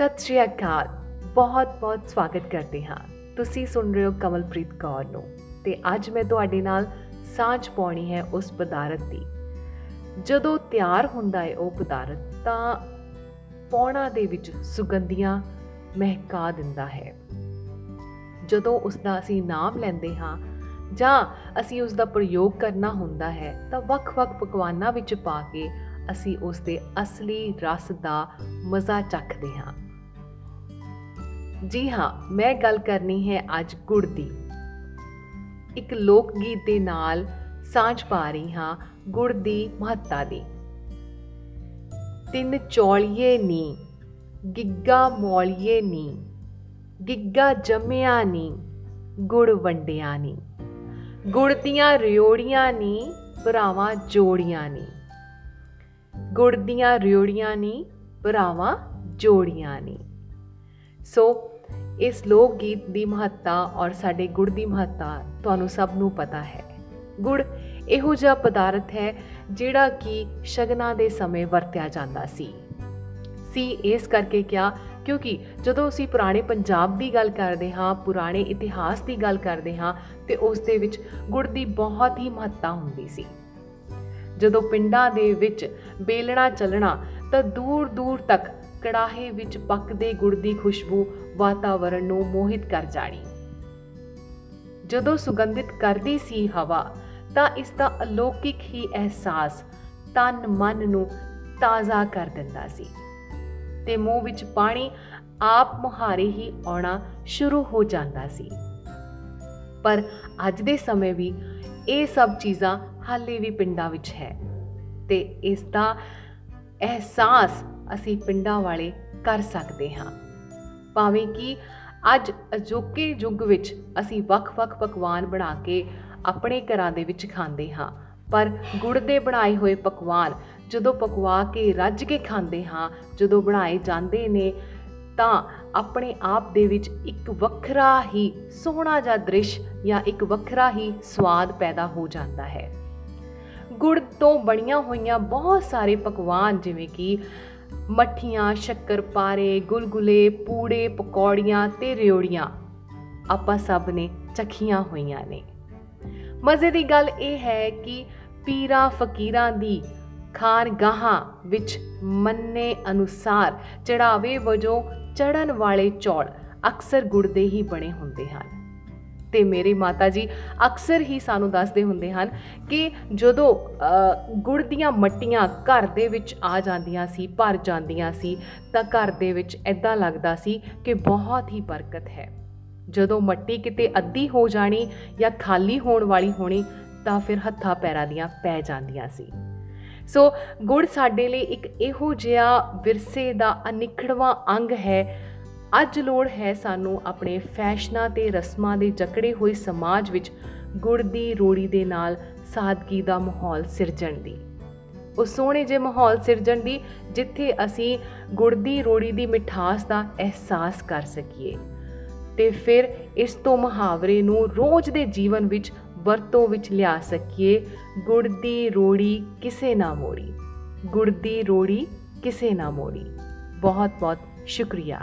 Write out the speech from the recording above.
ਸਤਿ ਸ਼੍ਰੀ ਅਕਾਲ। ਬਹੁਤ-ਬਹੁਤ ਸਵਾਗਤ ਕਰਦੇ ਹਾਂ। ਤੁਸੀਂ ਸੁਣ ਰਹੇ ਹੋ ਕਮਲਪ੍ਰੀਤ ਕੌਰ ਨੂੰ ਤੇ ਅੱਜ ਮੈਂ ਤੁਹਾਡੇ ਨਾਲ ਸਾਂਝ ਪਾਉਣੀ ਹੈ ਉਸ ਪਦਾਰਥ ਦੀ। ਜਦੋਂ ਤਿਆਰ ਹੁੰਦਾ ਹੈ ਉਹ ਪਦਾਰਥ ਤਾਂ ਪੌਣਾ ਦੇ ਵਿੱਚ ਸੁਗੰਧੀਆਂ ਮਹਿਕਾ ਦਿੰਦਾ ਹੈ। ਜਦੋਂ ਉਸ ਦਾ ਅਸੀਂ ਨਾਮ ਲੈਂਦੇ ਹਾਂ ਜਾਂ ਅਸੀਂ ਉਸ ਦਾ ਪ੍ਰਯੋਗ ਕਰਨਾ ਹੁੰਦਾ ਹੈ ਤਾਂ ਵੱਖ-ਵੱਖ ਪਕਵਾਨਾਂ ਵਿੱਚ ਪਾ ਕੇ ਅਸੀਂ ਉਸ ਦੇ ਅਸਲੀ ਰਸ ਦਾ ਮਜ਼ਾ ਚੱਖਦੇ ਹਾਂ। ਜੀ ਹਾਂ, ਮੈਂ ਗੱਲ ਕਰਨੀ ਹੈ ਅੱਜ ਗੁੜ ਦੀ। ਇੱਕ ਲੋਕ ਗੀਤ ਦੇ ਨਾਲ ਸਾਂਝ ਪਾ ਰਹੀ ਹਾਂ ਗੁੜ ਦੀ ਮਹੱਤਤਾ ਦੀ। ਤਿੰਨ ਚੌਲੀਏ ਨੀ, ਗਿੱਗਾ ਮੌਲੀਏ ਨੀ, ਗਿੱਗਾ ਜੰਮਿਆ ਨੀ, ਗੁੜ ਵੰਡਿਆ ਨੀ। ਗੁੜ ਦੀਆਂ ਰਿਓੜੀਆਂ ਨੀ, ਭਰਾਵਾਂ ਜੋੜੀਆਂ ਨੀ। ਗੁੜ ਦੀਆਂ ਰਿਓੜੀਆਂ ਨੀ, ਭਰਾਵਾਂ ਜੋੜੀਆਂ ਨੀ। ਸੋ ਇਸ ਲੋਕ ਗੀਤ ਦੀ ਮਹੱਤਤਾ ਔਰ ਸਾਡੇ ਗੁੜ ਦੀ ਮਹੱਤਤਾ ਤੁਹਾਨੂੰ ਸਭ ਨੂੰ ਪਤਾ ਹੈ। ਗੁੜ ਇਹੋ ਜਿਹਾ ਪਦਾਰਥ ਹੈ ਜਿਹੜਾ ਕਿ ਸ਼ਗਨਾਂ ਦੇ ਸਮੇਂ ਵਰਤਿਆ ਜਾਂਦਾ ਸੀ। ਸੀ ਇਸ ਕਰਕੇ ਕਿਹਾ ਕਿਉਂਕਿ ਜਦੋਂ ਅਸੀਂ ਪੁਰਾਣੇ ਪੰਜਾਬ ਦੀ ਗੱਲ ਕਰਦੇ ਹਾਂ, ਪੁਰਾਣੇ ਇਤਿਹਾਸ ਦੀ ਗੱਲ ਕਰਦੇ ਹਾਂ, ਤੇ ਉਸ ਦੇ ਵਿੱਚ ਗੁੜ ਦੀ ਬਹੁਤ ਹੀ ਮਹੱਤਤਾ ਹੁੰਦੀ ਸੀ। ਜਦੋਂ ਪਿੰਡਾਂ ਦੇ ਵਿੱਚ ਬੇਲਣਾ ਚੱਲਣਾ ਤਾਂ ਦੂਰ ਦੂਰ ਤੱਕ ਕੜਾਹੇ ਵਿੱਚ ਪੱਕਦੇ ਗੁੜ ਦੀ ਖੁਸ਼ਬੂ ਵਾਤਾਵਰਣ ਨੂੰ ਮੋਹਿਤ ਕਰ ਜਾਣੀ। ਜਦੋਂ ਸੁਗੰਧਿਤ ਕਰਦੀ ਸੀ ਹਵਾ, ਤਾਂ ਇਸ ਦਾ ਅਲੌਕਿਕ ਹੀ ਅਹਿਸਾਸ ਤਨ ਮਨ ਨੂੰ ਤਾਜ਼ਾ ਕਰ ਦਿੰਦਾ ਸੀ ਤੇ ਮੂੰਹ ਵਿੱਚ ਪਾਣੀ ਆਪ ਮੁਹਾਰੇ ਹੀ ਆਉਣਾ ਸ਼ੁਰੂ ਹੋ ਜਾਂਦਾ ਸੀ। ਪਰ ਅੱਜ ਦੇ ਸਮੇਂ ਵੀ ਇਹ ਸਭ ਚੀਜ਼ਾਂ ਹਾਲੇ ਵੀ ਪਿੰਡਾਂ ਵਿੱਚ ਹੈ ਤੇ ਇਸ ਦਾ ਅਹਿਸਾਸ ਅਸੀਂ ਪਿੰਡਾਂ ਵਾਲੇ ਕਰ ਸਕਦੇ ਹਾਂ। ਭਾਵੇਂ ਕਿ ਅੱਜ ਅਜੋਕੇ ਯੁੱਗ ਵਿੱਚ ਅਸੀਂ ਵੱਖ-ਵੱਖ ਪਕਵਾਨ ਬਣਾ ਕੇ ਆਪਣੇ ਘਰਾਂ ਦੇ ਵਿੱਚ ਖਾਂਦੇ ਹਾਂ, ਪਰ ਗੁੜ ਦੇ ਬਣਾਏ ਹੋਏ ਪਕਵਾਨ ਜਦੋਂ ਪਕਵਾ ਕੇ ਰੱਜ ਕੇ ਖਾਂਦੇ ਹਾਂ, ਜਦੋਂ ਬਣਾਏ ਜਾਂਦੇ ਨੇ, ਤਾਂ ਆਪਣੇ ਆਪ ਦੇ ਵਿੱਚ ਇੱਕ ਵੱਖਰਾ ਹੀ ਸੋਹਣਾ ਜਿਹਾ ਦ੍ਰਿਸ਼ ਜਾਂ ਇੱਕ ਵੱਖਰਾ ਹੀ ਸਵਾਦ ਪੈਦਾ ਹੋ ਜਾਂਦਾ ਹੈ। ਗੁੜ ਤੋਂ ਬਣੀਆਂ ਹੋਈਆਂ ਬਹੁਤ ਸਾਰੇ ਪਕਵਾਨ ਜਿਵੇਂ ਕਿ ਮੱਠੀਆਂ ਸ਼ੱਕਰਪਾਰੇ ਗੁਲਗੁਲੇ, ਪੂੜੇ, ਪਕੌੜੀਆਂ ਤੇ ਰਿਓੜੀਆਂ। ਆਪਾਂ ਸਭ ਨੇ ਚਖੀਆਂ ਹੋਈਆਂ ਨੇ। ਮਜ਼ੇ ਦੀ ਗੱਲ ਇਹ ਹੈ ਕਿ ਪੀਰਾਂ ਫਕੀਰਾਂ ਦੀ ਖਾਨਗਾਹਾਂ ਵਿੱਚ ਮੰਨੇ ਅਨੁਸਾਰ ਚੜਾਵੇ ਵਜੋਂ ਚੜਨ ਵਾਲੇ ਚੌਲ ਅਕਸਰ ਗੁੜ ਦੇ ਹੀ ਬਣੇ ਹੁੰਦੇ ਹਨ। ਤੇ ਮੇਰੀ ਮਾਤਾ ਜੀ ਅਕਸਰ ਹੀ ਸਾਨੂੰ ਦੱਸਦੇ ਹੁੰਦੇ ਹਨ ਕਿ ਜਦੋਂ ਗੁੜ ਦੀਆਂ ਮੱਟੀਆਂ ਘਰ ਦੇ ਵਿੱਚ ਆ ਜਾਂਦੀਆਂ ਸੀ, ਭਰ ਜਾਂਦੀਆਂ ਸੀ, ਤਾਂ ਘਰ ਦੇ ਵਿੱਚ ਐਦਾਂ ਲੱਗਦਾ ਸੀ ਕਿ ਬਹੁਤ ਹੀ ਬਰਕਤ ਹੈ। ਜਦੋਂ ਮੱਟੀ ਕਿਤੇ ਅੱਧੀ ਹੋ ਜਾਣੀ ਜਾਂ ਖਾਲੀ ਹੋਣ ਵਾਲੀ ਹੋਣੀ, ਤਾਂ ਫਿਰ ਹੱਥਾਂ ਪੈਰਾਂ ਦੀਆਂ ਪੈ ਜਾਂਦੀਆਂ ਸੀ। ਸੋ, ਗੁੜ ਸਾਡੇ ਲਈ ਇੱਕ ਇਹੋ ਜਿਹਾ ਵਿਰਸੇ ਦਾ ਅਨਿਖੜਵਾ ਅੰਗ ਹੈ ਅੱਜ ਲੋੜ ਹੈ ਸਾਨੂੰ ਆਪਣੇ ਫੈਸ਼ਨਾਂ ਤੇ ਰਸਮਾਂ ਦੇ ਜਕੜੇ ਹੋਏ ਸਮਾਜ ਵਿੱਚ ਗੁੜ ਦੀ ਰੋੜੀ ਦੇ ਨਾਲ ਸਾਦਗੀ ਦਾ ਮਾਹੌਲ ਸਿਰਜਣ ਦੀ। ਉਹ ਸੋਹਣੇ ਜਿਹੇ ਮਾਹੌਲ ਸਿਰਜਣ ਦੀ ਜਿੱਥੇ ਅਸੀਂ ਗੁੜ ਦੀ ਰੋੜੀ ਦੀ ਮਿਠਾਸ ਦਾ ਅਹਿਸਾਸ ਕਰ ਸਕੀਏ। ਤੇ ਫਿਰ ਇਸ ਤੋਂ ਮੁਹਾਵਰੇ ਨੂੰ ਰੋਜ਼ ਦੇ ਜੀਵਨ ਵਿੱਚ ਵਰਤੋਂ ਵਿੱਚ ਲਿਆ ਸਕੀਏ ਗੁੜ ਦੀ ਰੋੜੀ ਕਿਸੇ ਨਾ ਮੋੜੀ। ਗੁੜ ਦੀ ਰੋੜੀ ਕਿਸੇ ਨਾ ਮੋੜੀ। ਬਹੁਤ ਬਹੁਤ ਸ਼ੁਕਰੀਆ।